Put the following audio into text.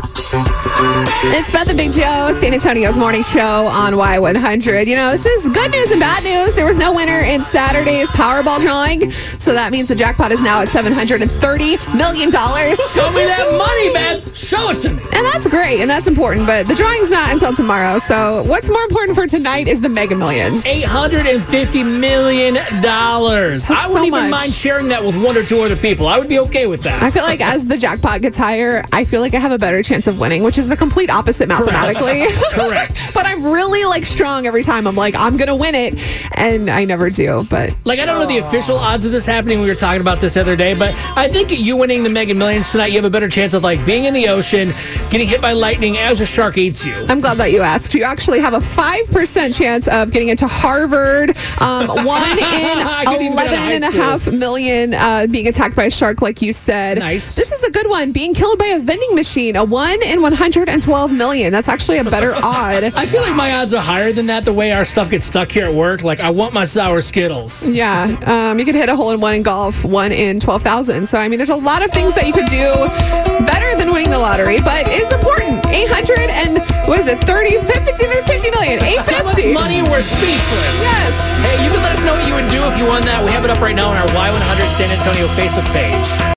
Thank you. It's Beth and Big Joe, San Antonio's morning show on Y100. You know, this is good news and bad news. There was no winner in Saturday's Powerball drawing, so that means the jackpot is now at $730 million. Show me that money, Beth. Show it to me. And that's great, and that's important, but the drawing's not until tomorrow. So, what's more important for tonight is the Mega Millions. $850 million. I wouldn't so even much. mind sharing that with one or two other people. I would be okay with that. I feel like as the jackpot gets higher, I feel like I have a better chance of winning, which is the complete opposite mathematically. Correct. but I'm really like strong every time. I'm like, I'm gonna win it, and I never do. But Like, I don't know the official odds of this happening. We were talking about this the other day, but I think you winning the Mega Millions tonight, you have a better chance of like being in the ocean, getting hit by lightning as a shark eats you. I'm glad that you asked. You actually have a five percent chance of getting into Harvard. Um, one in I couldn't even get out of eleven and a half million uh, being attacked by a shark, like you said. Nice. This is a good one. Being killed by a vending machine. A one in one hundred and twelve million. That's actually a better odd. I feel like my odds are higher than that the way our stuff gets stuck here at work. Like, I want my sour Skittles. Yeah, um, you could hit a hole in one in golf, one in 12,000. So, I mean, there's a lot of things that you could do better than winning the lottery, but it's important. 800 and, what is it, 30, 50, 50 million. 850. So much money, we're speechless. Yes. Hey, you can let us know what you would do if you won that. We have it up right now on our Y100 San Antonio Facebook page.